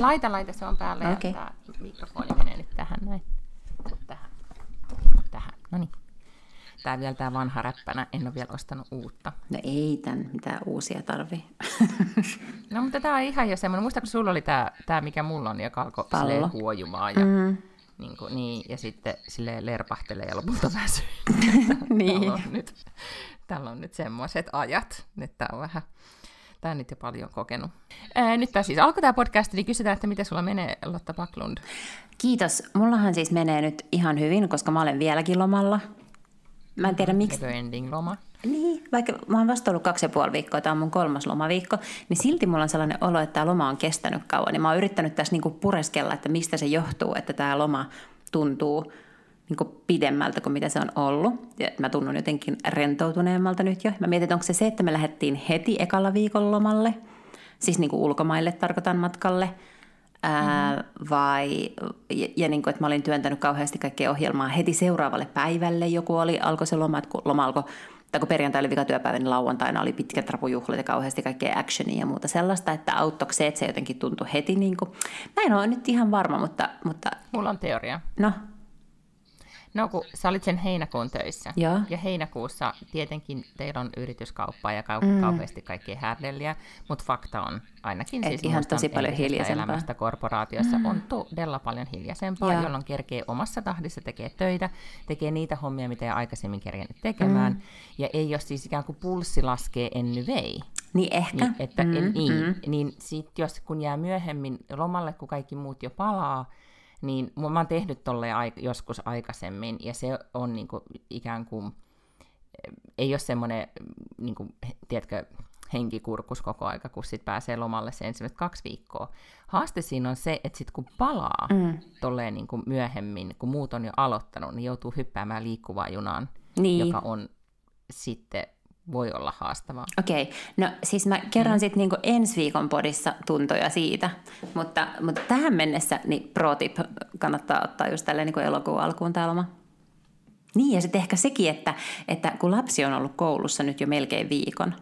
Laita, laita, se on päällä okay. ja tämä mikrofoni menee nyt tähän näin. Tähän. Tähän. No niin. Tää vielä tää vanha räppänä, en ole vielä ostanut uutta. No ei tän mitään uusia tarvii. No mutta tää on ihan jo semmoinen, muistatko sulla oli tää, tää mikä mulla on, joka alkoi silleen huojumaan ja, Mm. niin, kuin, niin, ja sitten silleen lerpahtelee ja lopulta väsyy. Niin. Täällä on nyt, täällä on nyt semmoiset ajat, että tää on vähän, tää on nyt jo paljon kokenut. Ää, nyt tää siis alkoi tää podcast, niin kysytään, että miten sulla menee Lotta Backlund? Kiitos. Mullahan siis menee nyt ihan hyvin, koska mä olen vieläkin lomalla. Mä en tiedä miksi. Never ending loma. Niin, vaikka mä oon vasta ollut kaksi ja puoli viikkoa, tämä on mun kolmas lomaviikko, niin silti mulla on sellainen olo, että tämä loma on kestänyt kauan. Ja mä oon yrittänyt tässä niinku pureskella, että mistä se johtuu, että tämä loma tuntuu niinku pidemmältä kuin mitä se on ollut. Ja mä tunnun jotenkin rentoutuneemmalta nyt jo. Mä mietin, että onko se se, että me lähdettiin heti ekalla viikon lomalle, siis niinku ulkomaille tarkoitan matkalle, Ää, vai, ja, ja niin kuin, että mä olin työntänyt kauheasti kaikkea ohjelmaa heti seuraavalle päivälle. Joku oli, alkoi se loma, kun loma alkoi, tai kun perjantai oli vikatyöpäivä, niin lauantaina oli pitkät rapujuhlat ja kauheasti kaikkea actionia ja muuta sellaista, että auttoiko se, että se jotenkin tuntui heti niin kuin, mä en ole nyt ihan varma, mutta, mutta Mulla on teoria. no, No kun sä olit sen heinäkuun töissä. Joo. Ja heinäkuussa tietenkin teillä on yrityskauppaa ja kau- mm. kauheasti kaikkea härdelliä, mutta fakta on ainakin Et siis ihan tosi paljon hiljaisempaa. elämästä korporaatiossa mm. on todella paljon hiljaisempaa, Joo. jolloin kerkee omassa tahdissa, tekee töitä, tekee niitä hommia, mitä ei aikaisemmin kerjennyt tekemään, mm. ja ei ole siis ikään kuin pulssi laskee enny vei. niin ehkä. Niin, että, Mm, mm, niin, mm. niin sit jos kun jää myöhemmin lomalle, kun kaikki muut jo palaa, niin mä oon tehnyt tolle aik- joskus aikaisemmin, ja se on niinku ikään kuin, ei ole semmoinen, niinku, tiedätkö, henkikurkus koko aika, kun sit pääsee lomalle se ensimmäiset kaksi viikkoa. Haaste siinä on se, että sit kun palaa mm. tolleen niinku myöhemmin, kun muut on jo aloittanut, niin joutuu hyppäämään liikkuvaan junaan, Niin. joka on sitten, voi olla haastavaa. Okei, no siis mä kerron mm. sitten niinku ensi viikon podissa tuntoja siitä, mutta, mutta tähän mennessä niin pro tip kannattaa ottaa just tälleen niinku elokuun alkuun tämä loma. Niin ja sitten ehkä sekin, että, että kun lapsi on ollut koulussa nyt jo melkein viikon,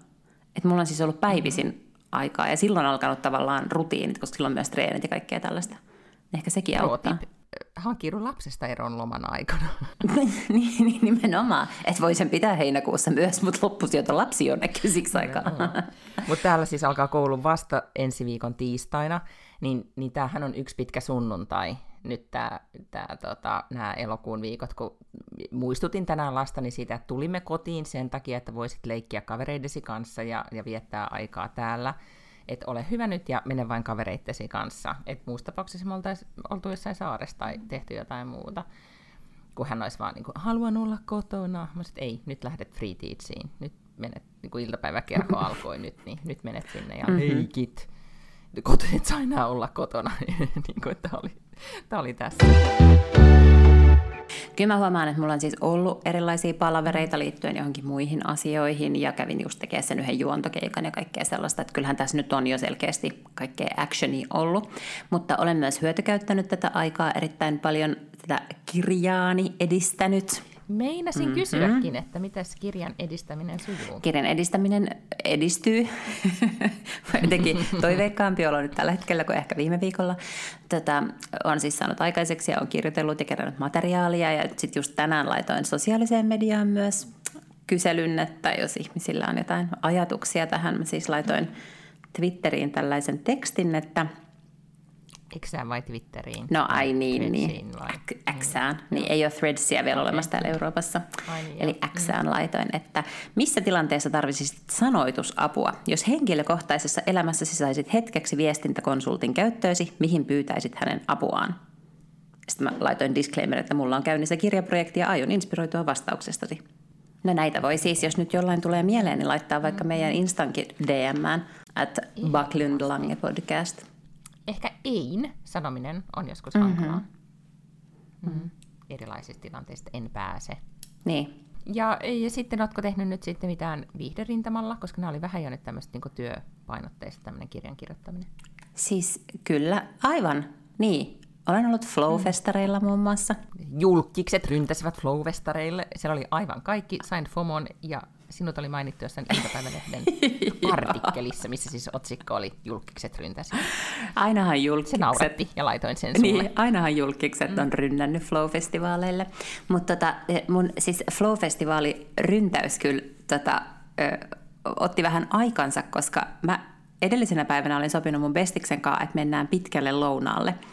että mulla on siis ollut päivisin mm-hmm. aikaa ja silloin on alkanut tavallaan rutiinit, koska silloin on myös treenit ja kaikkea tällaista. Ehkä sekin auttaa. Pro-tip, Hankiudu lapsesta eroon loman aikana. niin, niin, nimenomaan. Että voi sen pitää heinäkuussa myös, mutta loppusijoita lapsi jonnekin siksi aikaa. Mutta täällä siis alkaa koulu vasta ensi viikon tiistaina, niin, niin tämähän on yksi pitkä sunnuntai, nyt tää, tää, tota, nämä elokuun viikot, kun muistutin tänään lastani siitä, että tulimme kotiin sen takia, että voisit leikkiä kavereidesi kanssa ja, ja viettää aikaa täällä. Että ole hyvä nyt ja mene vain kavereittesi kanssa. Että muussa tapauksessa me oltaisiin oltu jossain saaressa tai tehty jotain muuta. Kun hän olisi vaan niin kuin, haluan olla kotona. Mä sanoin, että ei, nyt lähdet free teachiin. Nyt menet, niin kuin iltapäiväkerho alkoi nyt, niin nyt menet sinne ja mm-hmm. leikit. Kotona et saa enää olla kotona. niin kuin, tämä oli, tämä oli tässä. Kyllä mä huomaan, että mulla on siis ollut erilaisia palavereita liittyen johonkin muihin asioihin ja kävin just tekemään sen yhden juontokeikan ja kaikkea sellaista, että kyllähän tässä nyt on jo selkeästi kaikkea actionia ollut, mutta olen myös hyötykäyttänyt tätä aikaa erittäin paljon tätä kirjaani edistänyt. Meinasin mm-hmm. kysyäkin, että miten kirjan edistäminen sujuu. Kirjan edistäminen edistyy. Jotenkin toiveikkaampi olo nyt tällä hetkellä kuin ehkä viime viikolla. Tätä on siis saanut aikaiseksi ja on kirjoitellut ja kerännyt materiaalia. Ja sitten just tänään laitoin sosiaaliseen mediaan myös kyselyn, että jos ihmisillä on jotain ajatuksia tähän. Mä siis laitoin Twitteriin tällaisen tekstin, että Xään vai Twitteriin? No ai niin, niin. Xään. Niin ei ole Threadsia vielä olemassa täällä Euroopassa. Ai niin, Eli joo. Xään laitoin, että missä tilanteessa tarvitsisit sanoitusapua? Jos henkilökohtaisessa elämässäsi saisit hetkeksi viestintäkonsultin käyttöösi, mihin pyytäisit hänen apuaan? Sitten mä laitoin disclaimer, että mulla on käynnissä kirjaprojekti ja aion inspiroitua vastauksestasi. No näitä voi siis, jos nyt jollain tulee mieleen, niin laittaa vaikka meidän Instankin DMään, at Backlund Lange Podcast. Ehkä ein sanominen on joskus mm-hmm. hankalaa. Mm-hmm. Erilaisista tilanteista en pääse. Niin. Ja, ja sitten oletko tehnyt nyt sitten mitään viihderintamalla, koska nämä oli vähän jo nyt tämmöistä niin työpainotteista tämmöinen kirjan kirjoittaminen. Siis kyllä, aivan, niin. Olen ollut Flow-festareilla muun muassa. Julkikset ryntäsivät Flow-festareille. Siellä oli aivan kaikki. Sain FOMON ja sinut oli mainittu jossain iltapäivälehden artikkelissa, missä siis otsikko oli Julkikset ryntäsivät. Ainahan julkikset... Se nauratti ja laitoin sen sulle. Niin, ainahan julkikset mm. on rynnännyt Flow-festivaaleille. Mutta tota, mun siis Flow-festivaali ryntäys kyllä tota, ö, otti vähän aikansa, koska mä edellisenä päivänä olin sopinut mun bestiksen kanssa, että mennään pitkälle lounaalle –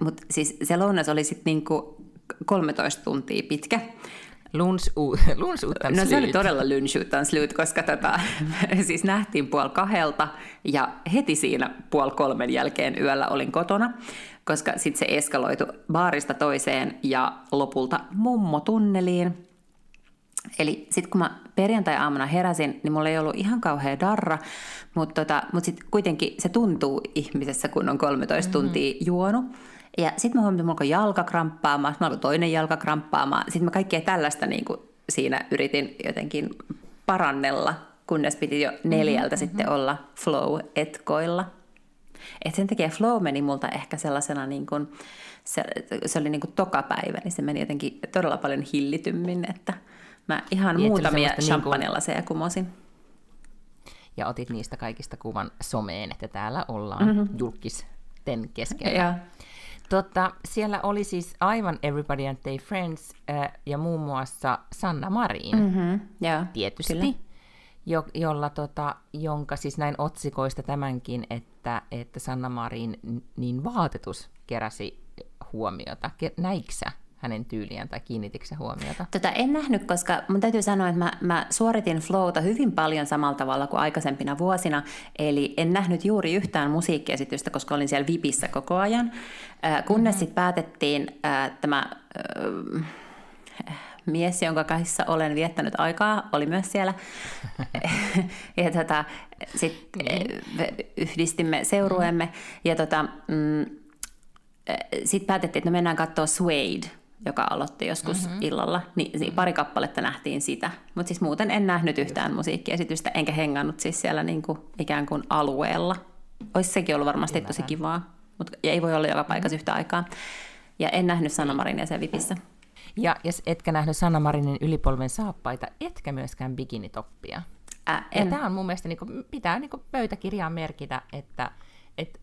mutta siis se lounas oli sitten niinku 13 tuntia pitkä. Luns, u, luns No se oli todella lunch utan slut, koska tota, siis nähtiin puoli kahdelta ja heti siinä puoli kolmen jälkeen yöllä olin kotona, koska sitten se eskaloitu baarista toiseen ja lopulta mummotunneliin. Eli sitten kun mä perjantai-aamuna heräsin, niin mulla ei ollut ihan kauhea darra, mutta tota, mut sitten kuitenkin se tuntuu ihmisessä, kun on 13 mm-hmm. tuntia juonut. Ja sitten mä huomasin, että mulla jalka kramppaamaan, mä toinen jalka kramppaamaan. Sitten mä kaikkea tällaista niin kuin siinä yritin jotenkin parannella, kunnes piti jo neljältä mm-hmm. sitten olla flow-etkoilla. Et sen takia flow meni multa ehkä sellaisena, niin kuin, se, se oli niin kuin toka päivä, niin se meni jotenkin todella paljon hillitymmin, että mä ihan niin, muutamia champagnelaseja niin kuin... kumosin. Ja otit niistä kaikista kuvan someen, että täällä ollaan mm-hmm. julkisten keskellä. Ja. Totta, siellä oli siis aivan Everybody and Their Friends äh, ja muun muassa Sanna Marin, mm-hmm, yeah, tietysti, kyllä. jo, jolla, tota, jonka siis näin otsikoista tämänkin, että, että Sanna Marin niin vaatetus keräsi huomiota. Näiksä hänen tyyliään tai kiinnitikö huomiota? Tota, en nähnyt, koska mun täytyy sanoa, että mä, mä suoritin flowta hyvin paljon samalla tavalla kuin aikaisempina vuosina, eli en nähnyt juuri yhtään musiikkiesitystä, koska olin siellä VIPissä koko ajan, äh, kunnes mm-hmm. sitten päätettiin äh, tämä... Äh, mies, jonka kanssa olen viettänyt aikaa, oli myös siellä. ja tota, sitten niin. yhdistimme seurueemme. Ja tota, mm, sitten päätettiin, että me mennään katsoa Suede joka aloitti joskus mm-hmm. illalla, niin mm-hmm. pari kappaletta nähtiin sitä. Mutta siis muuten en nähnyt yhtään musiikkiesitystä, enkä hengannut siis siellä niinku ikään kuin alueella. Olisi sekin ollut varmasti Kyllä. tosi kivaa, mutta ei voi olla joka paikassa yhtä aikaa. Ja en nähnyt Sanna Marinia siellä Vipissä. Ja jos etkä nähnyt Sanna Marinin ylipolven saappaita, etkä myöskään bikinitoppia. Ä, en. Ja tämä on mun mielestä, niin kuin, pitää niin kuin pöytäkirjaan merkitä, että, että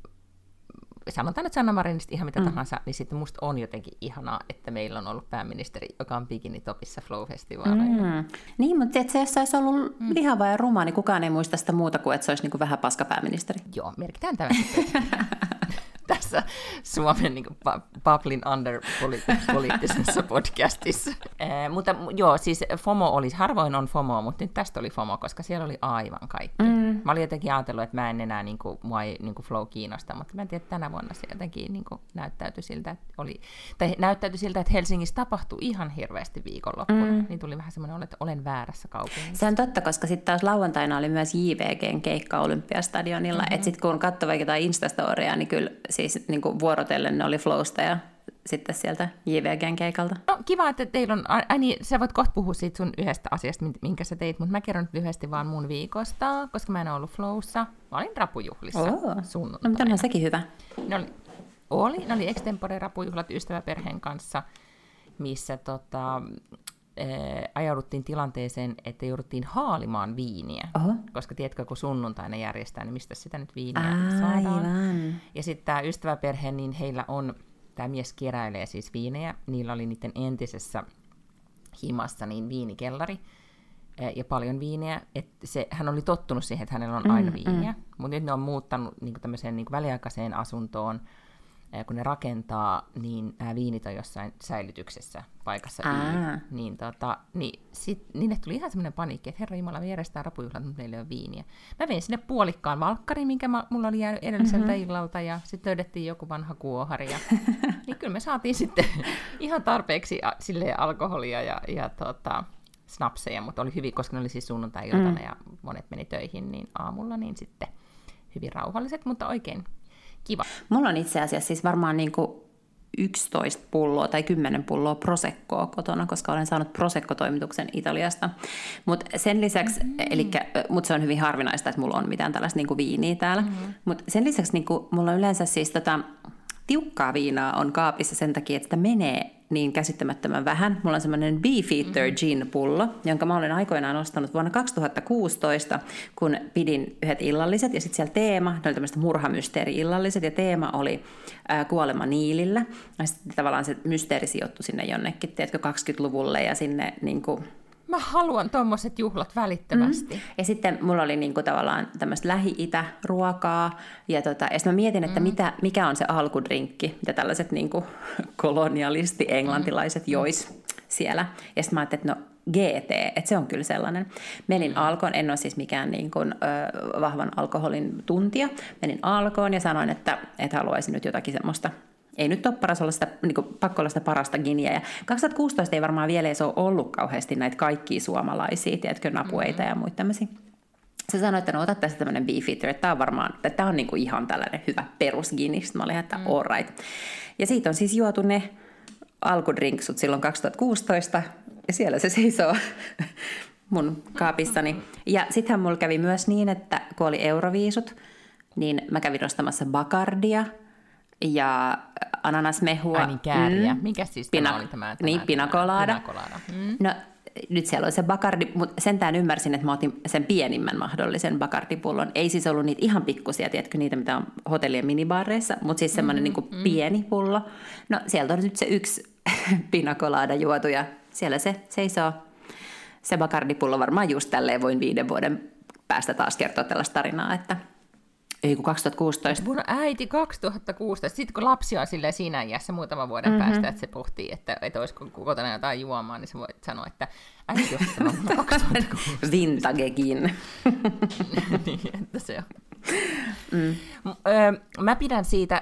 sanotaan nyt Sanna Marinista ihan mitä mm. tahansa, niin sitten musta on jotenkin ihanaa, että meillä on ollut pääministeri, joka on bikinitopissa Flow-festivaaleilla. Mm. Niin, mutta se, jos se olisi ollut mm. lihava ja ruma, niin kukaan ei muista sitä muuta kuin, että se olisi niin kuin vähän paska pääministeri. Joo, merkitään tämä tässä Suomen niin kuin, Bublin under poliittisessa podcastissa. Eh, mutta joo, siis FOMO oli, harvoin on FOMO, mutta nyt tästä oli FOMO, koska siellä oli aivan kaikki. Mm. Mä olin jotenkin ajatellut, että mä en enää, niin kuin, mua ei niin kuin flow kiinnosta, mutta mä en tiedä, että tänä vuonna se jotenkin niin kuin, näyttäytyi siltä, että oli, tai näyttäytyi siltä, että Helsingissä tapahtui ihan hirveästi viikonloppuna. Mm. Niin tuli vähän semmoinen että olen väärässä kaupungissa. Se on totta, koska sitten taas lauantaina oli myös JVGn keikka Olympiastadionilla, mm-hmm. että sitten kun katsoi vaikka jotain Instastoria, niin kyllä siis niin kuin vuorotellen ne oli Flowsta ja sitten sieltä JVGn keikalta. No kiva, että teillä on, ai niin, sä voit kohta puhua siitä sun yhdestä asiasta, minkä sä teit, mutta mä kerron nyt lyhyesti vaan mun viikosta, koska mä en ollut Flowssa. Mä olin rapujuhlissa oh. sunnuntaina. No mutta sekin hyvä. Ne oli, oli, ne oli extempore rapujuhlat ystäväperheen kanssa, missä tota, ää, ajauduttiin tilanteeseen, että jouduttiin haalimaan viiniä. Oho. Koska tiedätkö, kun sunnuntaina järjestää, niin mistä sitä nyt viiniä Aivan. saadaan. Ja sitten tämä ystäväperhe, niin heillä on, tämä mies keräilee siis viinejä. Niillä oli niiden entisessä himassa niin viinikellari ja paljon viiniä. Et se, hän oli tottunut siihen, että hänellä on mm, aina viiniä, mm. mutta nyt ne on muuttanut niin tämmöiseen niin väliaikaiseen asuntoon, kun ne rakentaa, niin nämä viinit on jossain säilytyksessä paikassa yli. Niin, tota, niin, sit, niin ne tuli ihan semmoinen paniikki, että herra Jumala, me järjestää rapujuhlat, mutta meillä ei ole viiniä. Mä vein sinne puolikkaan valkkariin, minkä mä, mulla oli jäänyt edelliseltä mm-hmm. illalta, ja sitten löydettiin joku vanha kuohari. Ja, niin kyllä me saatiin sitten ihan tarpeeksi sille alkoholia ja, ja tota, snapseja, mutta oli hyvin, koska ne oli siis sunnuntai-iltana mm. ja monet meni töihin, niin aamulla niin sitten hyvin rauhalliset, mutta oikein Kiva. Mulla on itse asiassa siis varmaan niin kuin 11 pulloa tai 10 pulloa Proseccoa kotona, koska olen saanut Prosecco-toimituksen Italiasta. Mutta sen lisäksi, mm-hmm. elikkä, mut se on hyvin harvinaista, että mulla on mitään tällaista niinku viiniä täällä. Mm-hmm. Mutta sen lisäksi niinku, mulla on yleensä siis tota, tiukkaa viinaa on kaapissa sen takia, että sitä menee niin käsittämättömän vähän. Mulla on semmoinen Beefeater mm-hmm. Gin-pullo, jonka mä olen aikoinaan ostanut vuonna 2016, kun pidin yhdet illalliset. Ja sitten siellä teema, ne oli tämmöiset murhamysteeri-illalliset, ja teema oli ää, kuolema Niilillä. Ja sitten tavallaan se mysteeri sijoittui sinne jonnekin, tiedätkö, 20-luvulle ja sinne niin kuin, Mä haluan tuommoiset juhlat välittömästi. Mm. Ja sitten mulla oli niinku tavallaan tämmöistä lähi-itä-ruokaa. Ja, tota, ja sitten mä mietin, että mm. mitä, mikä on se alkudrinkki, mitä tällaiset niinku kolonialisti-englantilaiset mm. jois siellä. Ja sitten mä ajattelin, että no GT, että se on kyllä sellainen. Menin mm. alkoon, en ole siis mikään niin kuin, ö, vahvan alkoholin tuntija. Menin alkoon ja sanoin, että, että haluaisin nyt jotakin semmoista ei nyt ole paras olla sitä, niin kuin, pakko olla sitä parasta giniä. Ja 2016 ei varmaan vielä edes ole ollut kauheasti näitä kaikkia suomalaisia, tiedätkö, napueita mm-hmm. ja muita tämmöisiä. Se sanoi, että no ota tässä tämmöinen beefeater, että tämä on varmaan, että tämä on niin kuin ihan tällainen hyvä perusgini. Sitten mä olin, että mm. all right. Ja siitä on siis juotu ne alkudrinksut silloin 2016, ja siellä se seisoo mun kaapissani. Ja sittenhän mulla kävi myös niin, että kun oli euroviisut, niin mä kävin ostamassa Bacardia – ja ananasmehua. Ai niin, kääriä. Mm. Mikä siis Pina, tämä oli tämä? tämä niin, pinakolaada. pinakolaada. Mm. No, nyt siellä oli se bakardi, mutta sentään ymmärsin, että mä otin sen pienimmän mahdollisen bakardipullon. Ei siis ollut niitä ihan pikkusia, tiedätkö, niitä mitä on hotellien minibaareissa, mutta siis semmoinen mm, niin mm. pieni pullo. No sieltä on nyt se yksi pinakolaada juotu ja siellä se seisoo. Se bakardipullo varmaan just tälleen voin viiden vuoden päästä taas kertoa tällaista tarinaa, että ei kun 2016. Mun äiti 2016, sitten kun lapsi on sille siinä iässä muutaman vuoden mm-hmm. päästä, että se pohtii, että, että olisiko kotona jotain juomaan, niin se voi sanoa, että äiti on tämä vuonna 2016. Vintagekin. niin, että se on. Mm. Mä pidän siitä,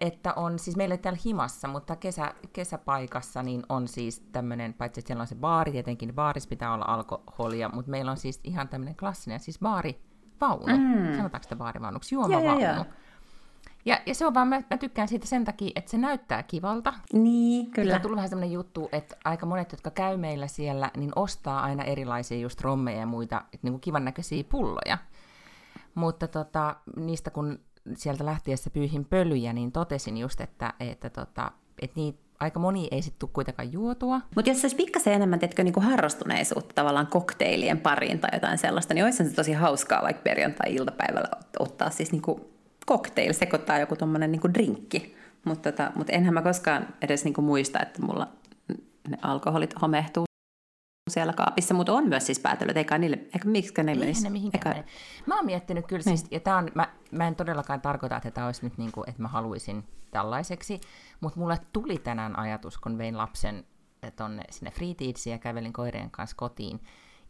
että on siis meille täällä himassa, mutta kesä, kesäpaikassa niin on siis tämmöinen, paitsi että siellä on se baari, tietenkin baaris pitää olla alkoholia, mutta meillä on siis ihan tämmöinen klassinen siis baari, vaunu. Mm. Sanotaanko sitä baarivaunuksi? Juomavaunu. Ja, ja, ja. Ja, ja se on vaan, mä, mä tykkään siitä sen takia, että se näyttää kivalta. Niin, kyllä. Ja on tullut vähän sellainen juttu, että aika monet, jotka käy meillä siellä, niin ostaa aina erilaisia just rommeja ja muita niin kuin kivan näköisiä pulloja. Mutta tota, niistä kun sieltä lähtiessä pyyhin pölyjä, niin totesin just, että, että, tota, että niitä aika moni ei sitten tule kuitenkaan juotua. Mutta jos olisi pikkasen enemmän teetkö, niinku harrastuneisuutta tavallaan kokteilien pariin tai jotain sellaista, niin olisi se tosi hauskaa vaikka perjantai-iltapäivällä ottaa siis niinku cocktail, sekoittaa joku tuommoinen niinku drinkki. Mutta tota, mut enhän mä koskaan edes niinku muista, että mulla ne alkoholit homehtuu siellä kaapissa, mutta on myös siis päätellyt, eikä niille, eikä miksi ne menisi. ne mihinkään eikä... Mä oon miettinyt kyllä, siis, niin. ja tää on, mä, mä en todellakaan tarkoita, että tämä olisi nyt niin kuin, että mä haluaisin tällaiseksi, mutta mulle tuli tänään ajatus, kun vein lapsen eh, tonne sinne Fritiidsiin ja kävelin koireen kanssa kotiin,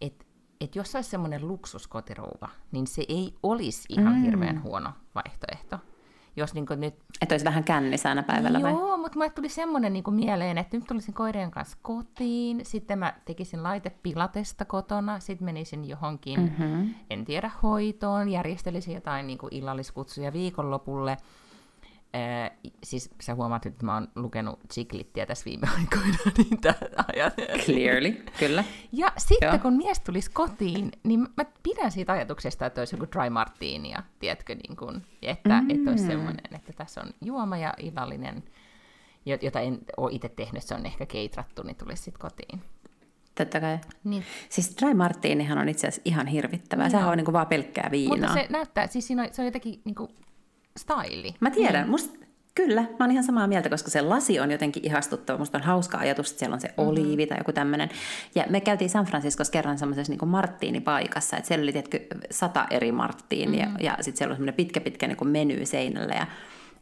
että et jos olisi semmoinen luksuskotirouva, niin se ei olisi ihan mm. hirveän huono vaihtoehto jos niin nyt... Että olisi vähän kännissä aina päivällä vai? Joo, mutta mulle tuli semmoinen niin mieleen, että nyt tulisin koirien kanssa kotiin, sitten mä tekisin laitepilatesta kotona, sitten menisin johonkin, mm-hmm. en tiedä, hoitoon, järjestelisin jotain niin illalliskutsuja viikonlopulle, Ee, siis sä huomaat, että mä oon lukenut Chiglittiä tässä viime aikoina, niin ajat... Clearly, kyllä. Ja sitten Joo. kun mies tulisi kotiin, niin mä pidän siitä ajatuksesta, että olisi joku dry martini, ja tiedätkö, niin kun, että, mm. että olisi semmoinen, että tässä on juoma ja illallinen, jota en ole itse tehnyt, se on ehkä keitrattu, niin tulisi sitten kotiin. Totta kai. Niin. Siis dry martinihan on itse asiassa ihan hirvittävää. Sehän on niin kuin vaan pelkkää viinaa. Mutta se näyttää, siis siinä on, se on jotenkin niin kuin staili. Mä tiedän, mm. musta Kyllä, mä oon ihan samaa mieltä, koska se lasi on jotenkin ihastuttava. Musta on hauska ajatus, että siellä on se mm-hmm. oliivi tai joku tämmöinen. Ja me käytiin San Franciscossa kerran semmoisessa niin marttiinipaikassa, että siellä oli tietkö sata eri marttiinia mm-hmm. ja sitten siellä on semmoinen pitkä pitkä niin meny seinällä ja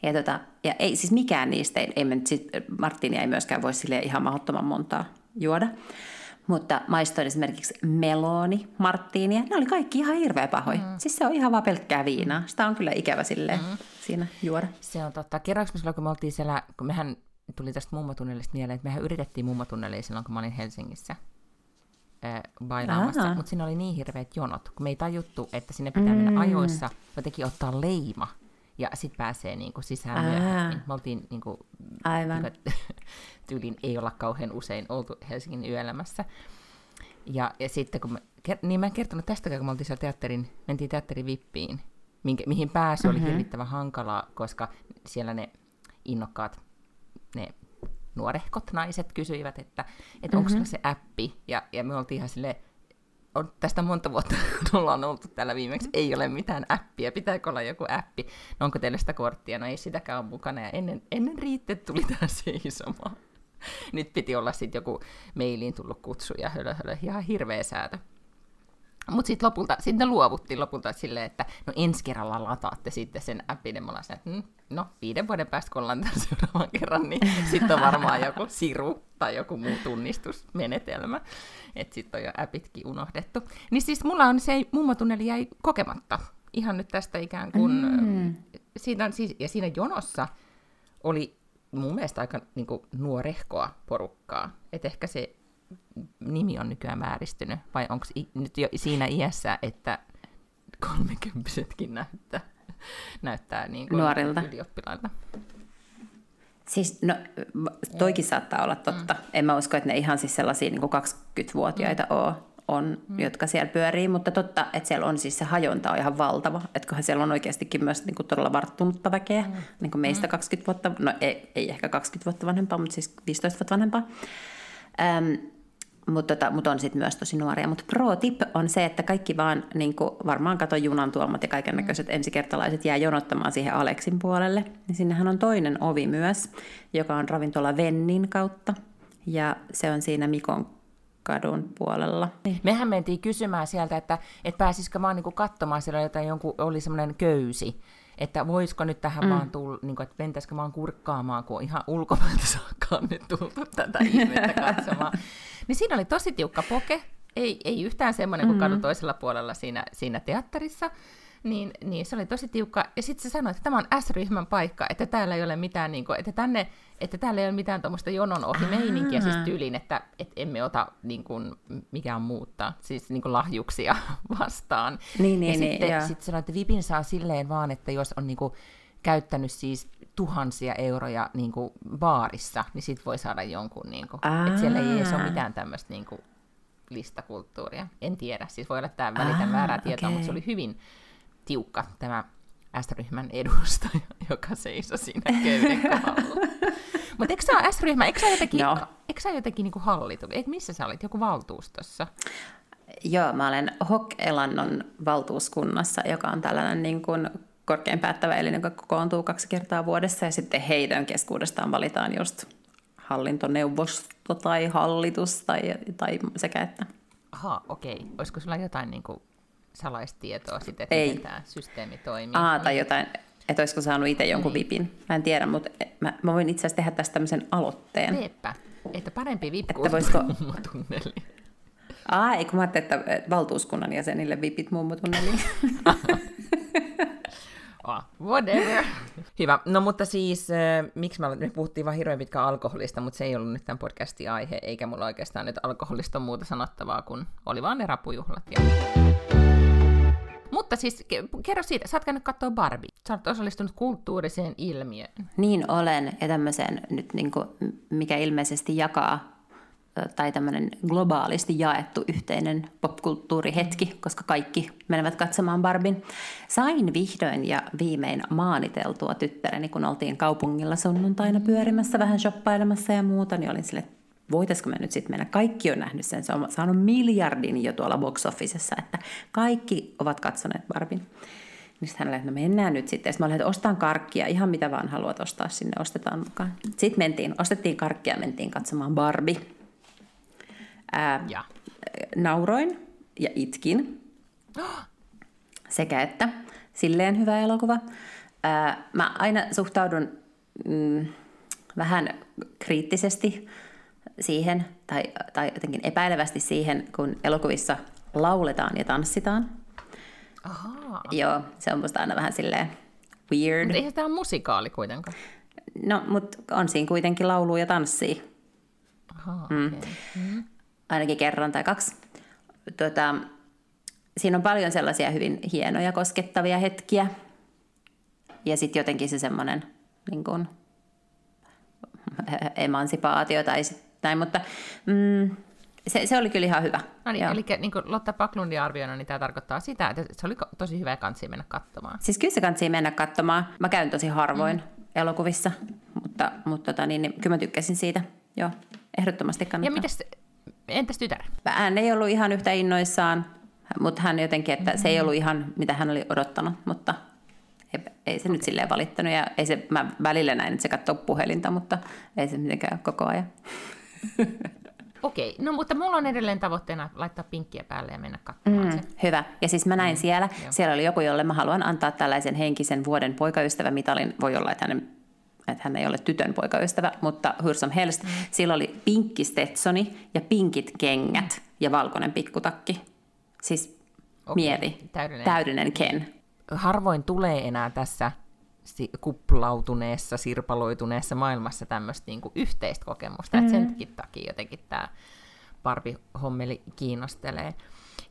ja, tota, ja ei siis mikään niistä, ei, ei siis Marttiinia ei myöskään voi sille ihan mahdottoman montaa juoda. Mutta maistoin esimerkiksi meloni, marttiinia. Ne oli kaikki ihan hirveä pahoja. Mm. Siis se on ihan vaan pelkkää viinaa. Sitä on kyllä ikävä silleen mm. siinä juoda. Se on totta. Kerroinko silloin, kun me oltiin siellä, kun mehän tuli tästä mummatunnelista mieleen, että mehän yritettiin mummatunnelia silloin, kun mä olin Helsingissä äh, bailaamassa, mutta siinä oli niin hirveät jonot, kun me ei tajuttu, että sinne pitää mm. mennä ajoissa jotenkin ottaa leima ja sitten pääsee niin kuin sisään Ää. myöhemmin. Me oltiin niin kuin, Aivan. niin kuin, tyylin ei olla kauhean usein oltu Helsingin yöelämässä. Ja, ja sitten kun mä, niin mä en kertonut tästäkään, kun me oltiin siellä teatterin, mentiin teatterin vippiin, minkä, mihin pääsy oli Mhm. hirvittävän hankalaa, koska siellä ne innokkaat, ne nuorehkot naiset kysyivät, että, että onko Mhm. se appi, ja, ja me oltiin ihan silleen, on tästä monta vuotta, kun ollaan oltu täällä viimeksi, ei ole mitään appia, pitääkö olla joku appi, no onko teillä sitä korttia, no ei sitäkään ole mukana, ja ennen, ennen riitte tuli tämä seisomaan. Nyt piti olla sitten joku mailiin tullut kutsu ja hölö, hölö, ihan hirveä säätö. Mutta sitten lopulta, sitten ne luovuttiin lopulta silleen, että no ensi kerralla lataatte sitten sen appin, ja me ollaan että mm, no viiden vuoden päästä, kun ollaan täällä seuraavan kerran, niin sitten on varmaan joku siru tai joku muu tunnistusmenetelmä. Että sitten on jo appitkin unohdettu. Niin siis mulla on se mummotunneli jäi kokematta. Ihan nyt tästä ikään kuin, mm. siinä, siis, ja siinä jonossa oli mun mielestä aika niin kuin, nuorehkoa porukkaa. Että ehkä se nimi on nykyään vääristynyt, vai onko nyt jo siinä iässä, että kolmekymppisetkin näyttää, näyttää niin kuin Nuorilta. ylioppilailta. Siis no, toikin saattaa olla totta. En mä usko, että ne ihan siis sellaisia niin 20-vuotiaita mm. on, mm. jotka siellä pyörii, mutta totta, että siellä on siis se hajonta on ihan valtava. Että kohan siellä on oikeastikin myös niin kuin todella varttunutta väkeä, mm. niin kuin meistä 20 vuotta, no ei, ei ehkä 20 vuotta vanhempaa, mutta siis 15 vuotta vanhempaa. Öm, mutta tota, mut on sitten myös tosi nuoria. Mutta pro tip on se, että kaikki vaan, niin varmaan kato junan tuomat ja kaiken näköiset ensikertalaiset jää jonottamaan siihen Aleksin puolelle. Niin sinnehän on toinen ovi myös, joka on ravintola Vennin kautta. Ja se on siinä Mikon kadun puolella. Mehän mentiin kysymään sieltä, että, että pääsisikö vaan niin katsomaan, siellä jotain, jonkun, oli semmoinen köysi, että voisiko nyt tähän mm. vaan tulla, niin kuin, että mentäisikö vaan kurkkaamaan, kun on ihan ulkomailta saakka on nyt tultu tätä ihmettä katsomaan. niin siinä oli tosi tiukka poke, ei, ei yhtään semmoinen kuin kadun toisella puolella siinä, siinä teatterissa, niin, niin se oli tosi tiukka. Ja sitten se sanoi, että tämä on S-ryhmän paikka, että täällä ei ole mitään, niin kuin, että, tänne, että täällä ei ole mitään tuommoista jonon ohi meininkiä siis tyylin, että, että emme ota niin kuin, mikään muuttaa, siis niin kuin lahjuksia vastaan. Niin, niin, ja niin, sitten joo. sit sanoi, että vipin saa silleen vaan, että jos on niin kuin, käyttänyt siis tuhansia euroja niin kuin, baarissa, niin sit voi saada jonkun, niin kuin, että siellä ei edes ole mitään tämmöistä niin kuin, listakulttuuria. En tiedä, siis voi olla, että tämä välitän väärää tietoa, okei. mutta se oli hyvin tiukka tämä S-ryhmän edustaja, joka seisoi siinä köyden kohdalla. Mutta eikö sä ole S-ryhmä, eikö sä jotenkin, No. eikö sä jotenkin niinku hallitu, et missä sä olit, joku valtuustossa? Joo, mä olen Hok-Elannon valtuuskunnassa, joka on tällainen niin kuin korkein päättävä elin, joka kokoontuu kaksi kertaa vuodessa, ja sitten heidän keskuudestaan valitaan just hallintoneuvosto tai hallitus tai, tai sekä että. Aha, okei. Olisiko sulla jotain niinku salaistietoa sitten, että Ei. miten tämä systeemi toimii? Aa, tai jotain, että olisiko saanut itse jonkun vipin. Mä en tiedä, mutta mä, mä voin itse asiassa tehdä tästä tämmöisen aloitteen. Teepä, että parempi vippu Että voisiko- tunneli. Aa, ei kun mä ajattelin, että valtuuskunnan jäsenille vipit mummotunneliin. Ah, whatever. Hyvä. No mutta siis, äh, miksi me, me puhuttiin vaan hirveän pitkä alkoholista, mutta se ei ollut nyt tämän podcastin aihe, eikä mulla oikeastaan nyt alkoholista muuta sanottavaa, kun oli vaan ne rapujuhlat. Ja... Mutta siis, ke- kerro siitä, sä oot käynyt katsoa Barbie. Sä oot osallistunut kulttuuriseen ilmiöön. Niin olen, ja tämmöisen nyt niin kuin, mikä ilmeisesti jakaa tai tämmöinen globaalisti jaettu yhteinen popkulttuurihetki, koska kaikki menevät katsomaan Barbin. Sain vihdoin ja viimein maaniteltua tyttäreni, kun oltiin kaupungilla sunnuntaina pyörimässä, vähän shoppailemassa ja muuta, niin olin sille, voitaisiko me nyt sitten mennä. Kaikki on nähnyt sen, se on saanut miljardin jo tuolla box officessa, että kaikki ovat katsoneet Barbin. Niin sitten hänelle, että no mennään nyt sitten. Sitten mä olin, että ostan karkkia, ihan mitä vaan haluat ostaa sinne, ostetaan mukaan. Sitten mentiin, ostettiin karkkia mentiin katsomaan Barbie. Ää, Ja. nauroin ja itkin. Sekä että silleen hyvä elokuva. Ää, mä aina suhtaudun mm, vähän kriittisesti siihen, tai, tai jotenkin epäilevästi siihen, kun elokuvissa lauletaan ja tanssitaan. Ahaa. Joo, se on musta aina vähän silleen weird. Mutta eihän tämä ole musikaali kuitenkaan. No, mutta on siinä kuitenkin laulu ja tanssia. Ahaa, mm. okay. ainakin kerran tai kaksi. Tuota, siinä on paljon sellaisia hyvin hienoja, koskettavia hetkiä. ja sitten jotenkin se semmoinen niin emansipaatio tai sit näin, mutta mm, se, se oli kyllä ihan hyvä. No niin, eli niin kuin Lotta Paklundin arvioina, niin tämä tarkoittaa sitä, että se oli tosi hyvä kansi mennä katsomaan. Siis kyllä se kansi mennä katsomaan. Mä käyn tosi harvoin mm. elokuvissa, mutta, mutta tota, niin, niin, kyllä mä tykkäsin siitä. Joo, ehdottomasti kannattaa. Ja mites, entäs tytär? Hän ei ollut ihan yhtä innoissaan, mutta hän jotenkin, että se ei ollut ihan mitä hän oli odottanut, mutta ei, ei se okay. nyt silleen valittanut. Ja ei se, mä välillä näin, että se katsoo puhelinta, mutta ei se mitenkään koko ajan. Okei, no mutta mulla on edelleen tavoitteena laittaa pinkkiä päälle ja mennä katsomaan mm, se. Hyvä. Ja siis mä näin mm, siellä, joo. siellä oli joku, jolle mä haluan antaa tällaisen henkisen vuoden poikaystävämitalin. Voi olla, että, hänen, että hän ei ole tytön poikaystävä, mutta Hursom Helst. Mm. Sillä oli pinkki stetsoni ja pinkit kengät ja valkoinen pikkutakki. Siis okay. mieti, täydellinen. täydellinen Ken. Harvoin tulee enää tässä kuplautuneessa, sirpaloituneessa maailmassa tämmöistä niinku yhteistä kokemusta. Mm. Mm-hmm. sen takia jotenkin tämä Barbie-hommeli kiinnostelee.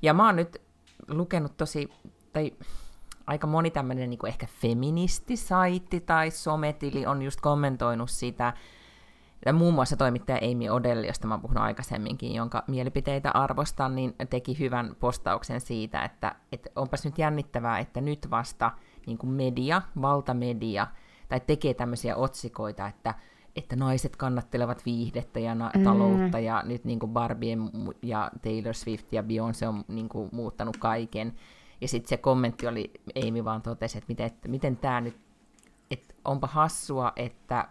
Ja mä oon nyt lukenut tosi, tai aika moni tämmöinen niin ehkä feministisaitti tai sometili on just kommentoinut sitä, ja muun muassa toimittaja Amy Odell, josta mä oon puhunut aikaisemminkin, jonka mielipiteitä arvostan, niin teki hyvän postauksen siitä, että, että onpas nyt jännittävää, että nyt vasta niin kuin media, valtamedia, tai tekee tämmöisiä otsikoita, että, että naiset kannattelevat viihdettä ja na- mm. taloutta, ja nyt niin kuin Barbie ja Taylor Swift ja Beyoncé on niin kuin muuttanut kaiken. Ja sitten se kommentti oli, Amy vaan totesi, että miten, että miten tämä nyt, että onpa hassua, että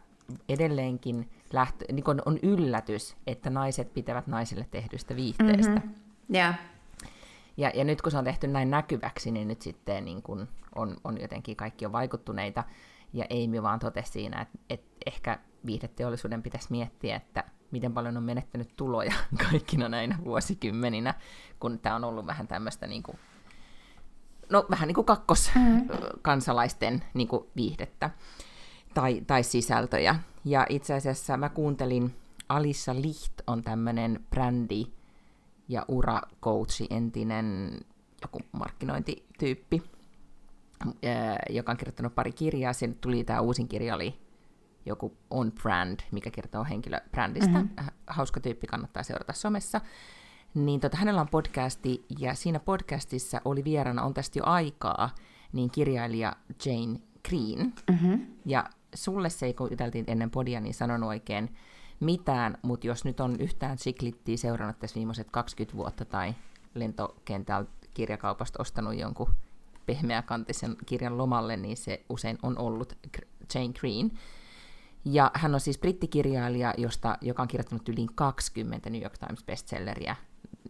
edelleenkin lähtö, niin on, on yllätys, että naiset pitävät naisille tehdystä viihteestä. Mm-hmm. Yeah. Ja, ja nyt kun se on tehty näin näkyväksi, niin nyt sitten niin kun on, on jotenkin kaikki on vaikuttuneita. Ja Amy vaan totesi siinä, että, että ehkä viihdeteollisuuden pitäisi miettiä, että miten paljon on menettänyt tuloja kaikkina näinä vuosikymmeninä, kun tämä on ollut vähän tämmöistä niin kuin, no vähän niin kuin kakkoskansalaisten mm. niin kuin viihdettä tai, tai sisältöjä. Ja itse asiassa mä kuuntelin, Alissa Licht on tämmöinen brändi ja ura-coachi, entinen joku markkinointityyppi, joka on kirjoittanut pari kirjaa. Sen tuli tämä uusin kirja, oli joku On Brand, mikä kertoo henkilöbrändistä. Mm-hmm. Hauska tyyppi, kannattaa seurata somessa. Niin tota, hänellä on podcasti, ja siinä podcastissa oli vieraana, on tästä jo aikaa, niin kirjailija Jane Green. Mm-hmm. Ja sulle se ei, kun ennen podia, niin sanonut oikein mitään, mutta jos nyt on yhtään siklittiä seurannut tässä viimeiset 20 vuotta tai lentokentältä kirjakaupasta ostanut jonkun pehmeäkantisen kirjan lomalle, niin se usein on ollut Jane Green. Ja hän on siis brittikirjailija, josta, joka on kirjoittanut yli 20 New York Times bestselleriä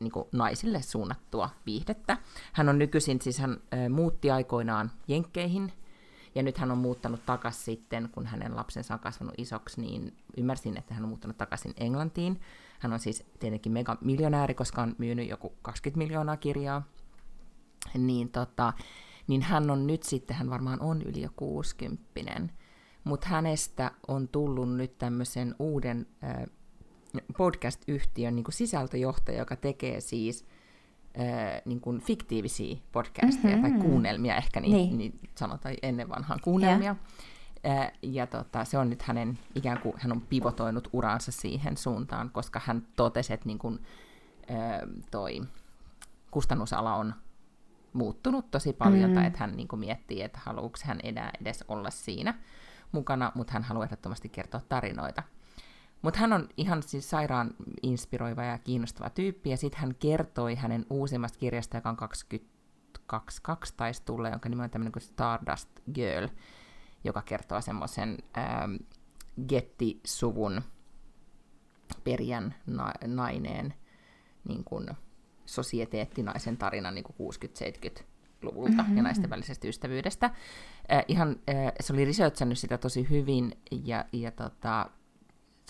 niin naisille suunnattua viihdettä. Hän on nykyisin, siis hän muutti aikoinaan Jenkkeihin ja nyt hän on muuttanut takaisin sitten, kun hänen lapsensa on kasvanut isoksi, niin ymmärsin, että hän on muuttanut takaisin Englantiin. Hän on siis tietenkin mega miljonääri, koska on myynyt joku 20 miljoonaa kirjaa. Niin, tota, niin hän on nyt sitten, hän varmaan on yli jo 60 mutta hänestä on tullut nyt tämmöisen uuden äh, podcast-yhtiön niin sisältöjohtaja, joka tekee siis äh, niin kuin fiktiivisiä podcasteja mm-hmm. tai kuunnelmia ehkä, niin, niin. niin sanotaan ennen vanhaan kuunnelmia. Yeah. Äh, ja tota, se on nyt hänen, ikään kuin hän on pivotoinut uraansa siihen suuntaan, koska hän totesi, että niin kuin, äh, toi kustannusala on muuttunut tosi paljon, mm. tai että hän niin kuin miettii, että haluuko hän enää edes olla siinä mukana, mutta hän haluaa ehdottomasti kertoa tarinoita. Mutta hän on ihan siis sairaan inspiroiva ja kiinnostava tyyppi, ja sitten hän kertoi hänen uusimmasta kirjasta, joka on 22 taisi tulla, jonka nimi on tämmöinen kuin Stardust Girl, joka kertoo semmoisen ähm, Getti-suvun perjän na- naineen niin kuin sosieteettinaisen tarinan niin 60-70-luvulta mm-hmm. ja naisten välisestä ystävyydestä. Äh, ihan, äh, se oli researchannut sitä tosi hyvin, ja, ja tota,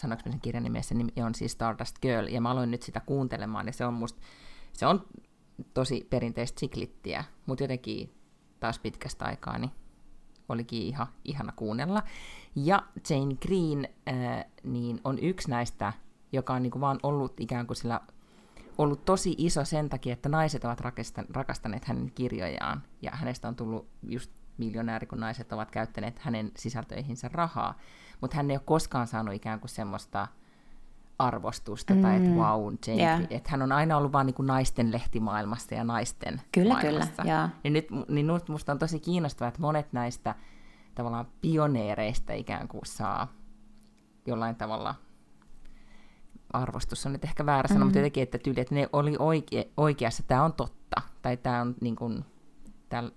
sanoinko sen kirjan nimessä, nimi on siis Stardust Girl, ja mä aloin nyt sitä kuuntelemaan, ja se on musta, se on tosi perinteistä siklittiä, mutta jotenkin taas pitkästä aikaa, niin olikin ihan ihana kuunnella. Ja Jane Green äh, niin on yksi näistä, joka on niin kuin vaan ollut ikään kuin sillä ollut tosi iso sen takia, että naiset ovat rakastaneet hänen kirjojaan, ja hänestä on tullut just miljonääri kuin naiset ovat käyttäneet hänen sisältöihinsä rahaa, mutta hän ei ole koskaan saanut ikään kuin semmoista arvostusta mm. tai että wow, Jane, yeah. että hän on aina ollut vain niin naisten lehtimaailmassa ja naisten kyllä, maailmassa. Kyllä, ja. Ja nyt, niin nyt musta on tosi kiinnostavaa, että monet näistä tavallaan pioneereista ikään kuin saa jollain tavalla arvostus on nyt ehkä väärä sana, mm. mutta jotenkin, että tyyli, että ne oli oike, oikeassa, tämä on totta, tai tämä on niin kuin,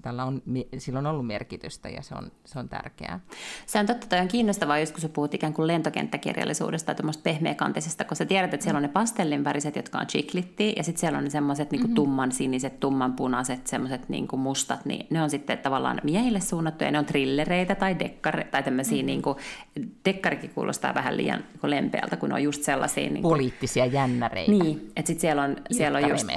tällä on, sillä on ollut merkitystä ja se on, se on tärkeää. Se on totta, toi on kiinnostavaa just kun sä puhut ikään kuin lentokenttäkirjallisuudesta tai tuommoista pehmeäkantisesta, kun sä tiedät, että siellä on ne pastellin väriset, jotka on chiklitti, ja sitten siellä on ne semmoiset niin mm-hmm. tumman siniset, tumman punaiset, semmoiset niin mustat, niin ne on sitten tavallaan miehille suunnattuja, ne on trillereitä tai dekkare, tai tämmöisiä, mm-hmm. niin kuin, dekkarikin kuulostaa vähän liian niin lempeältä, kun ne on just sellaisia... Niin kuin, Poliittisia jännäreitä. Niin, että sitten siellä on, siellä on just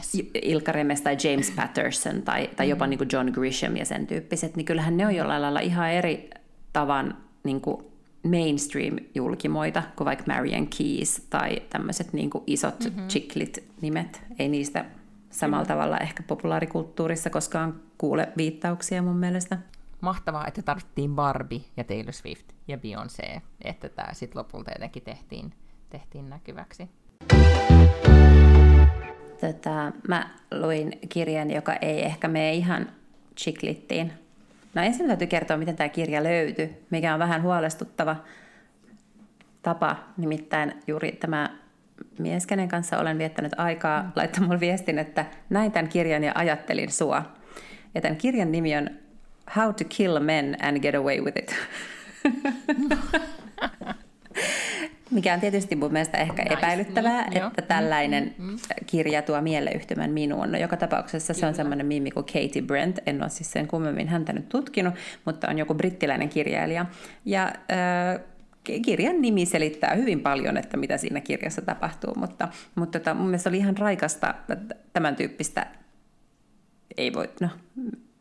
Ilkka Remes tai James Patterson tai, tai mm-hmm. jopa niin kuin John Grisham ja sen tyyppiset, niin kyllähän ne on jollain lailla ihan eri tavan niin kuin mainstream-julkimoita kuin vaikka Marian Keys tai tämmöiset niin kuin isot mm-hmm. chiclit-nimet. Ei niistä samalla mm-hmm. tavalla ehkä populaarikulttuurissa koskaan kuule viittauksia mun mielestä. Mahtavaa, että tarvittiin Barbie ja Taylor Swift ja Beyoncé, että tämä sitten lopulta jotenkin tehtiin, tehtiin näkyväksi. Tota, mä luin kirjan, joka ei ehkä mene ihan chiklittiin. No ensin täytyy kertoa, miten tämä kirja löytyi, mikä on vähän huolestuttava tapa. Nimittäin juuri tämä mies, kenen kanssa olen viettänyt aikaa, mm. laittoi mulle viestin, että näin tämän kirjan ja ajattelin sua. Ja tämän kirjan nimi on How to Kill Men and Get Away with It. Mikä on tietysti mun mielestä ehkä nice. epäilyttävää, mm, että jo. tällainen mm, mm. kirja tuo mieleyhtymän minuun. No, joka tapauksessa Kyllä. se on semmoinen mimi kuin Katie Brent. En ole siis sen kummemmin häntä nyt tutkinut, mutta on joku brittiläinen kirjailija. Ja äh, kirjan nimi selittää hyvin paljon, että mitä siinä kirjassa tapahtuu, mutta, mutta tota, mun mielestä oli ihan raikasta tämän tyyppistä, ei voi, no,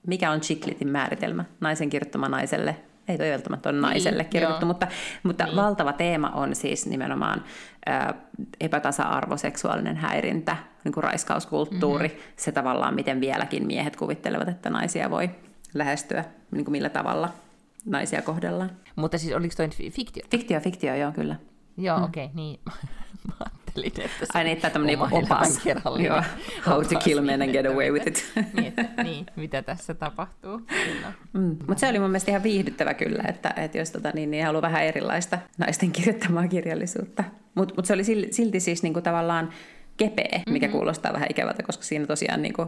mikä on chiklitin määritelmä? Naisen kirjoittama naiselle ei toi välttämättä ole niin, naiselle niin, kirjoitettu, joo. mutta, mutta niin. valtava teema on siis nimenomaan ä, epätasa-arvo, seksuaalinen häirintä, niin kuin raiskauskulttuuri, mm-hmm. se tavallaan, miten vieläkin miehet kuvittelevat, että naisia voi lähestyä, niin kuin millä tavalla naisia kohdellaan. Mutta siis oliko toi fiktio? Fiktio, fiktio, joo, kyllä. Joo, mm. okei, okay, niin. ajattelin, että se Ai niin, että tämmöinen niinku opas. Joo, how to kill men and get away with it. niin, että, niin, mitä tässä tapahtuu. Mm. Mutta se oli mun mielestä ihan viihdyttävä kyllä, että, että jos tota, niin, niin haluaa vähän erilaista naisten kirjoittamaa kirjallisuutta. Mutta mut se oli silti siis niinku tavallaan kepeä, mikä mm-hmm. kuulostaa vähän ikävältä, koska siinä tosiaan niinku,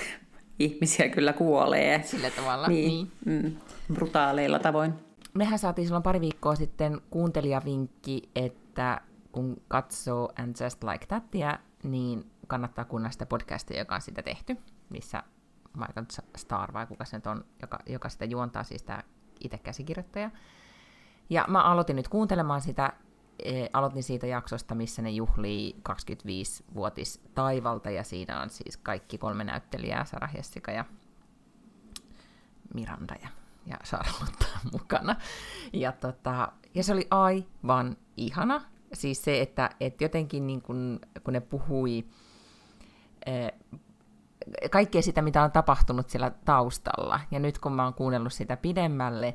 ihmisiä kyllä kuolee. Sillä tavalla, niin. niin. Mm, brutaaleilla tavoin. Mehän saatiin silloin pari viikkoa sitten kuuntelijavinkki, että kun katsoo And Just Like Thatia, niin kannattaa kuunnella sitä podcastia, joka on sitä tehty, missä Michael Starr, vai kuka se nyt on, joka, joka sitä juontaa, siis tämä itse käsikirjoittaja. Ja mä aloitin nyt kuuntelemaan sitä, e, aloitin siitä jaksosta, missä ne juhlii 25-vuotis taivalta, ja siinä on siis kaikki kolme näyttelijää, Sarah Jessica ja Miranda ja, ja Charlotte mukana. Ja, tota, ja se oli aivan ihana siis se, että, että jotenkin niin kun, kun ne puhui eh, kaikkea sitä, mitä on tapahtunut siellä taustalla, ja nyt kun mä oon kuunnellut sitä pidemmälle,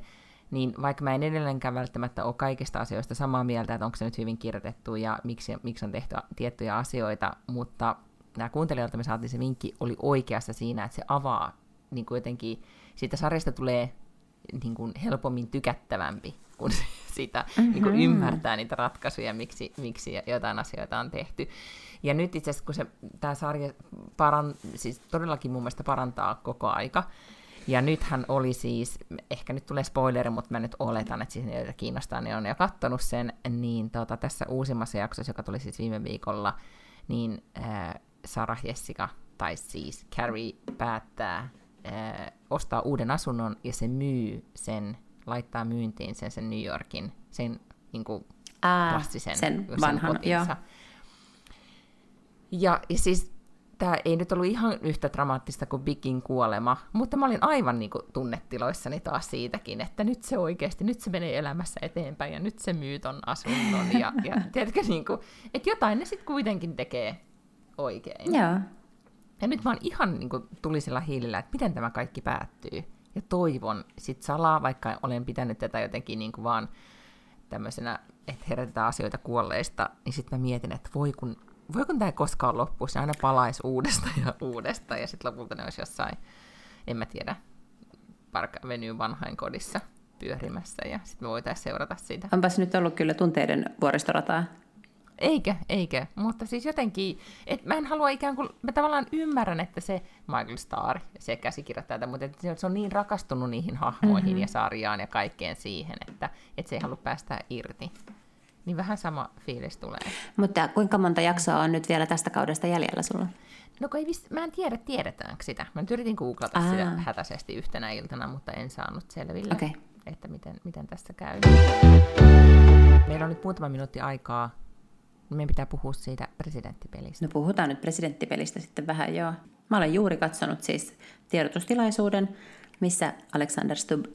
niin vaikka mä en edelleenkään välttämättä ole kaikista asioista samaa mieltä, että onko se nyt hyvin kirjoitettu ja miksi, miksi on tehty tiettyjä asioita, mutta nämä kuuntelijoilta me saatiin se vinkki, oli oikeassa siinä, että se avaa niin kuin jotenkin, siitä sarjasta tulee niin kuin helpommin tykättävämpi, kun sitä mm-hmm. niin kuin ymmärtää niitä ratkaisuja, miksi, miksi jotain asioita on tehty. Ja nyt itse asiassa, kun se, tämä sarja paran, siis todellakin mun mielestä parantaa koko aika, ja nythän oli siis, ehkä nyt tulee spoileri, mutta mä nyt oletan, että siis ne, joita kiinnostaa, niin on jo kattonut sen, niin tota, tässä uusimmassa jaksossa, joka tuli siis viime viikolla, niin äh, Sarah Jessica, tai siis Carrie, päättää äh, ostaa uuden asunnon, ja se myy sen laittaa myyntiin sen, sen New Yorkin, sen niin kuin Ää, klassisen sen vanhan, sen joo. Ja, ja siis tämä ei nyt ollut ihan yhtä dramaattista kuin Bigin kuolema, mutta mä olin aivan niin kuin, tunnetiloissani taas siitäkin, että nyt se oikeasti, nyt se menee elämässä eteenpäin ja nyt se myy ton asunnon. Ja, ja tiedätkö, niin kuin, että jotain ne sitten kuitenkin tekee oikein. Joo. Ja nyt mä oon ihan niin kuin, tulisella hiilillä, että miten tämä kaikki päättyy. Ja toivon sit salaa, vaikka olen pitänyt tätä jotenkin niin kuin vaan tämmöisenä, että herätetään asioita kuolleista, niin sitten mä mietin, että voi kun, voi kun tämä koskaan loppu, se aina palaisi uudestaan ja uudestaan, ja sitten lopulta ne olisi jossain, en mä tiedä, Park Avenue vanhain kodissa pyörimässä, ja sitten me voitaisiin seurata siitä. Onpas nyt ollut kyllä tunteiden vuoristorataa. Eikä, eikä. Mutta siis jotenkin, että mä en halua ikään kuin, mä tavallaan ymmärrän, että se Michael Starr, se käsikirjoittaja, mutta että se on niin rakastunut niihin hahmoihin mm-hmm. ja sarjaan ja kaikkeen siihen, että, että se ei halua päästä irti. Niin vähän sama fiilis tulee. Mutta kuinka monta jaksoa on nyt vielä tästä kaudesta jäljellä sulla? No kun ei vis, mä en tiedä, tiedetäänkö sitä. Mä nyt yritin googlata Aa. sitä hätäisesti yhtenä iltana, mutta en saanut selville, okay. että miten, miten tässä käy. Meillä on nyt muutama minuutti aikaa meidän pitää puhua siitä presidenttipelistä. No puhutaan nyt presidenttipelistä sitten vähän, joo. Mä olen juuri katsonut siis tiedotustilaisuuden, missä Alexander Stubb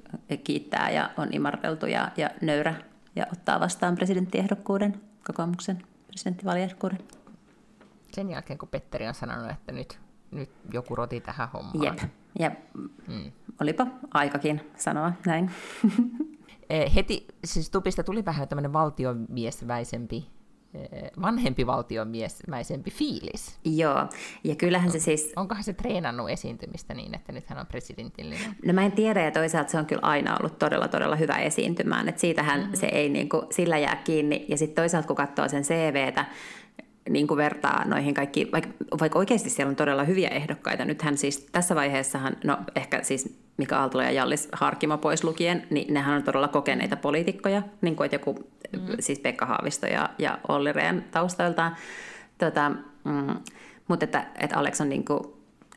kiittää ja on imarteltu ja, ja nöyrä ja ottaa vastaan presidenttiehdokkuuden, kokoomuksen presidenttivaaliehdokkuuden. Sen jälkeen, kun Petteri on sanonut, että nyt, nyt joku roti tähän hommaan. Jep, ja mm. olipa aikakin sanoa näin. Eh, heti, siis Tupista tuli vähän tämmöinen valtiomiesväisempi vanhempi valtionmiesmäisempi fiilis. Joo, ja kyllähän se siis... Onkohan se treenannut esiintymistä niin, että nyt hän on presidentillinen? No mä en tiedä, ja toisaalta se on kyllä aina ollut todella, todella hyvä esiintymään, että siitähän mm-hmm. se ei niin kuin, sillä jää kiinni, ja sitten toisaalta kun katsoo sen CVtä, niin kuin vertaa noihin kaikki, vaikka, vaikka oikeasti siellä on todella hyviä ehdokkaita, nythän siis tässä vaiheessahan, no ehkä siis Mika Aaltola ja Jallis Harkimo pois lukien, niin nehän on todella kokeneita poliitikkoja, niin kuin joku, mm. siis Pekka Haavisto ja, ja Olli Rehn taustoiltaan. Tota, mm, mutta että, että Alex on niin kuin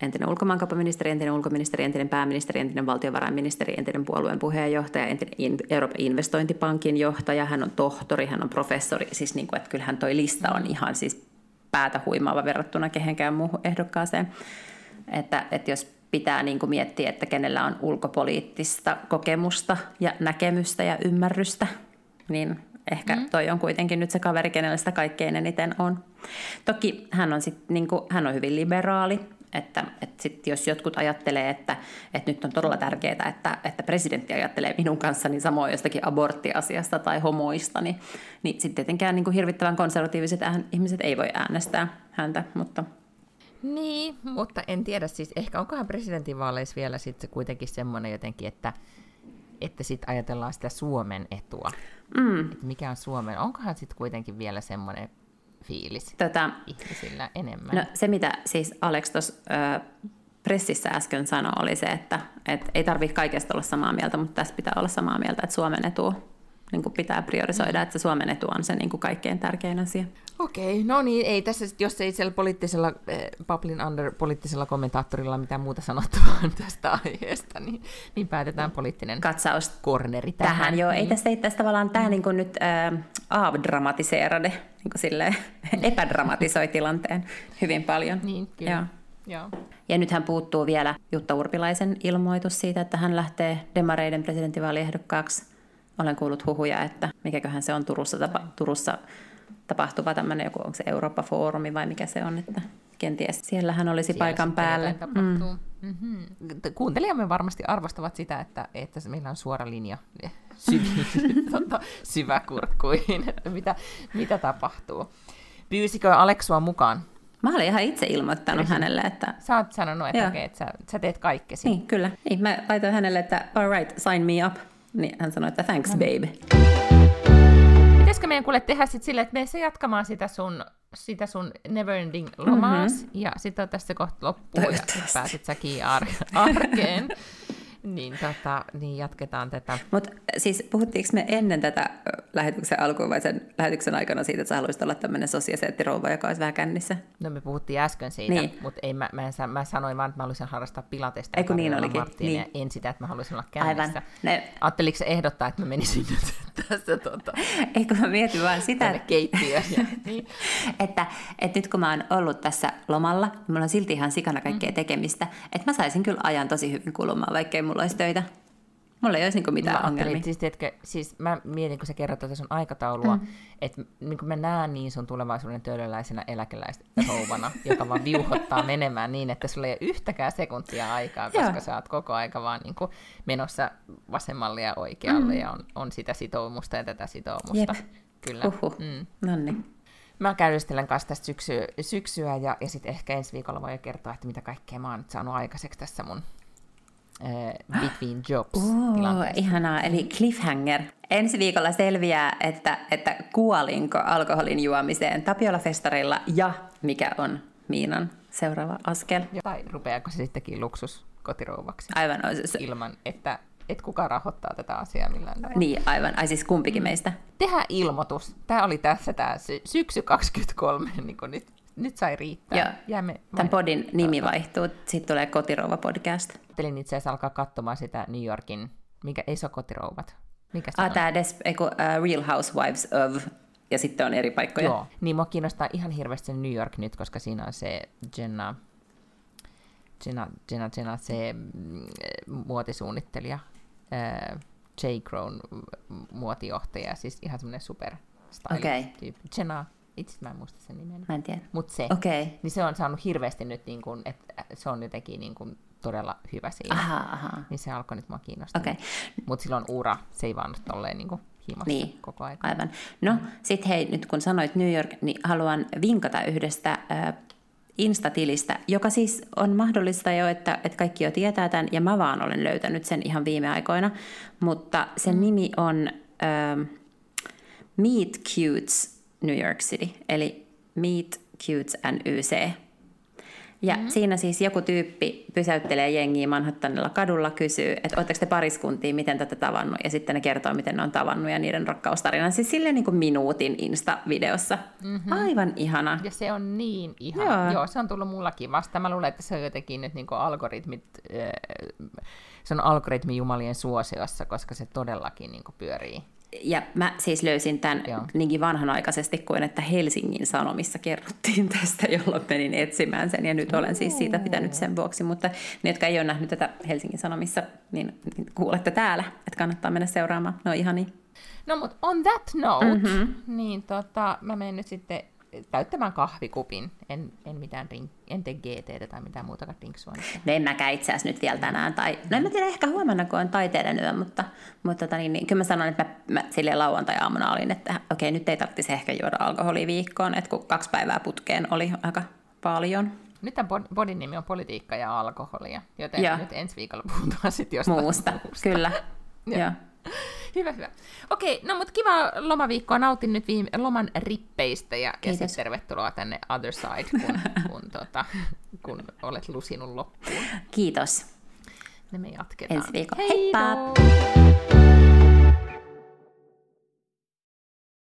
entinen ulkomaankauppaministeri, entinen ulkoministeri, entinen pääministeri, entinen valtiovarainministeri, entinen puolueen puheenjohtaja, entinen Euroopan investointipankin johtaja, hän on tohtori, hän on professori, siis niin kuin, että kyllähän toi lista on ihan siis päätä huimaava verrattuna kehenkään muuhun ehdokkaaseen. Että, että jos pitää niin kuin miettiä, että kenellä on ulkopoliittista kokemusta ja näkemystä ja ymmärrystä, niin ehkä mm. toi on kuitenkin nyt se kaveri, kenellä sitä kaikkein eniten on. Toki hän on, sit, niin kuin, hän on hyvin liberaali, että, että sit jos jotkut ajattelee, että, että nyt on todella tärkeää, että, että presidentti ajattelee minun kanssani samoin jostakin aborttiasiasta tai homoista, niin, niin sitten tietenkään niin kuin hirvittävän konservatiiviset ihmiset ei voi äänestää häntä, mutta niin, mutta en tiedä siis, ehkä onkohan presidentinvaaleissa vielä sitten kuitenkin semmoinen jotenkin, että, että sitten ajatellaan sitä Suomen etua. Mm. Että mikä on Suomen, onkohan sitten kuitenkin vielä semmoinen fiilis Tätä, ihmisillä enemmän? No se, mitä siis Alex tuossa pressissä äsken sanoi, oli se, että et ei tarvitse kaikesta olla samaa mieltä, mutta tässä pitää olla samaa mieltä, että Suomen etu niin kuin pitää priorisoida, mm. että se Suomen etu on se niin kuin kaikkein tärkein asia. Okei, no niin, ei tässä, jos ei siellä poliittisella, Pablin Under poliittisella kommentaattorilla mitään muuta sanottavaa tästä aiheesta, niin, niin päätetään poliittinen katsaus korneri tähän. tähän joo, niin. ei tässä, ei tässä tavallaan tämä niin kuin nyt äh, avdramatiserade, niin kuin silleen, epädramatisoi tilanteen hyvin paljon. Niin, kyllä. Joo. Joo. Ja nythän puuttuu vielä Jutta Urpilaisen ilmoitus siitä, että hän lähtee demareiden presidentinvaaliehdokkaaksi. Olen kuullut huhuja, että mikäköhän se on Turussa, tapa, Turussa tapahtuva tämmöinen joku, onko se Eurooppa-foorumi vai mikä se on, että kenties siellähän olisi Siellä paikan päällä. Mm. Mm-hmm. Kuuntelijamme varmasti arvostavat sitä, että, että meillä on suora linja syviin, tota, syväkurkkuihin, että mitä, mitä tapahtuu. Pyysikö Aleksua mukaan? Mä olin ihan itse ilmoittanut Pyysin. hänelle, että... Sä oot sanonut, että, okay, että sä, sä teet kaikkesi. Niin, kyllä. Niin, mä laitoin hänelle, että all right, sign me up. Niin hän sanoi, että thanks, no. babe pitäisikö meidän kuule tehdä sitten silleen, että me se jatkamaan sitä sun, sitä sun neverending lomaas, mm-hmm. ja sitten tässä kohta loppuu, ja pääset säkin ar- arkeen. niin, tota, niin jatketaan tätä. Mutta siis puhuttiinko me ennen tätä lähetyksen alkua vai sen lähetyksen aikana siitä, että sä haluaisit olla tämmöinen sosiaaliseettirouva, joka olisi vähän kännissä? No me puhuttiin äsken siitä, niin. mutta ei, mä, mä, en, mä sanoin vaan, että mä haluaisin harrastaa pilatesta. Eikö niin olikin? Niin. Ja en sitä, että mä haluaisin olla kännissä. Aivan. Ne... Ajatteliko se ehdottaa, että mä menisin nyt tässä tota... Eikö mä mietin vaan sitä, että... keittiöön. Ja, niin. että, että nyt kun mä oon ollut tässä lomalla, niin mulla on silti ihan sikana kaikkea mm. tekemistä, että mä saisin kyllä ajan tosi hyvin kulumaan, vaikkei mulla olisi töitä. Mulla ei olisi niinku mitään mä ongelmia. Siis, tiedätkö, siis mä mietin, kun sä kerrot tuota sun aikataulua, mm. että niin mä näen niin sun tulevaisuuden töölöläisenä eläkeläisrouvana, joka vaan viuhottaa menemään niin, että sulla ei ole yhtäkään sekuntia aikaa, koska Joo. sä oot koko aika vaan niin kuin menossa vasemmalle ja oikealle mm. ja on, on sitä sitoumusta ja tätä sitoumusta. Jep. Kyllä. Mm. No niin. Mä käydistelen kanssa tästä syksy, syksyä ja, ja sitten ehkä ensi viikolla voi jo kertoa, että mitä kaikkea mä oon nyt saanut aikaiseksi tässä mun äh, Between Jobs tilanteessa. ihanaa. Eli cliffhanger. Ensi viikolla selviää, että, että kuolinko alkoholin juomiseen Tapiola-festarilla ja mikä on Miinan seuraava askel. Tai rupeako se sittenkin luksus kotirouvaksi Aivan, o- s- ilman, että et kukaan rahoittaa tätä asiaa millään tavalla. niin aivan. Ai siis kumpikin meistä. Tehdään ilmoitus. Tämä oli tässä tämä sy- syksy 23, niin kuin nyt, nyt sai riittää. Joo. Jäämme Tämän podin nimi vaihtuu, sitten tulee Kotirouva podcast. Ajattelin itse asiassa alkaa katsomaan sitä New Yorkin, mikä ei se ole kotirouvat. Mikä se Ah, on? tämä Des- eiku, uh, Real Housewives of, ja sitten on eri paikkoja. Joo. Niin mua kiinnostaa ihan hirveästi se New York nyt, koska siinä on se Jenna, Jenna, Jenna, Jenna se mm, muotisuunnittelija, äh, J. Crown muotijohtaja, siis ihan semmoinen super Okei. tyyppi. Jenna, itse mä en muista sen nimen. Mä en tiedä. Mutta se. Okay. niin se on saanut hirveästi nyt, niin kun, että se on jotenkin niin kun, todella hyvä siinä. Aha, aha. Niin se alkoi nyt mua kiinnostaa. Okei. Mutta silloin ura, se ei vaan tolleen niin kuin himassa Niin. koko ajan. Aivan. No, sit hei, nyt kun sanoit New York, niin haluan vinkata yhdestä äh, Insta-tilistä, joka siis on mahdollista jo, että, että kaikki jo tietää tämän, ja mä vaan olen löytänyt sen ihan viime aikoina, mutta sen mm. nimi on äh, Meet Cutes New York City, eli Meet Cutes NYC. Ja mm. siinä siis joku tyyppi pysäyttelee jengiä Manhattanilla kadulla, kysyy, että oletteko te pariskuntia, miten tätä tavannut, ja sitten ne kertoo, miten ne on tavannut ja niiden rakkaustarinan. Siis silleen niin kuin minuutin Insta-videossa. Mm-hmm. Aivan ihana. Ja se on niin ihana. Joo. Joo. Se on tullut mullakin vasta. Mä luulen, että se on jotenkin nyt niinku algoritmit, äh, se on algoritmi jumalien suosiossa, koska se todellakin niinku pyörii. Ja mä siis löysin tämän Joo. niinkin vanhanaikaisesti kuin, että Helsingin Sanomissa kerrottiin tästä, jolloin menin etsimään sen. Ja nyt olen siis siitä pitänyt sen vuoksi. Mutta ne, jotka ei ole nähnyt tätä Helsingin Sanomissa, niin, niin kuulette täällä, että kannattaa mennä seuraamaan. No ihani. No mut on that note, mm-hmm. niin tota, mä menen nyt sitten täyttämään kahvikupin. En, en mitään drink, en tee GTtä tai mitään muutakaan drinksua. No en mäkään itse asiassa nyt vielä tänään. Tai, no en mä tiedä, ehkä huomenna, kun on taiteiden yö, mutta, mutta tota, niin, niin, kyllä mä sanoin, että mä, mä silleen lauantai-aamuna olin, että okei, nyt ei tarvitsisi ehkä juoda alkoholia viikkoon, että kun kaksi päivää putkeen oli aika paljon Nyt tämän podin nimi on politiikka ja alkoholia, joten Joo. nyt ensi viikolla puhutaan sitten jostain muusta. muusta. Kyllä, Joo. Hyvä, hyvä. Okei, no mutta kiva lomaviikkoa. Nautin nyt viime, loman rippeistä ja, ja Kiitos. sitten tervetuloa tänne Other Side, kun, kun, tota, kun olet lusinut loppuun. Kiitos. Ne me jatketaan. Ensi viikolla. Heippa! Heippa!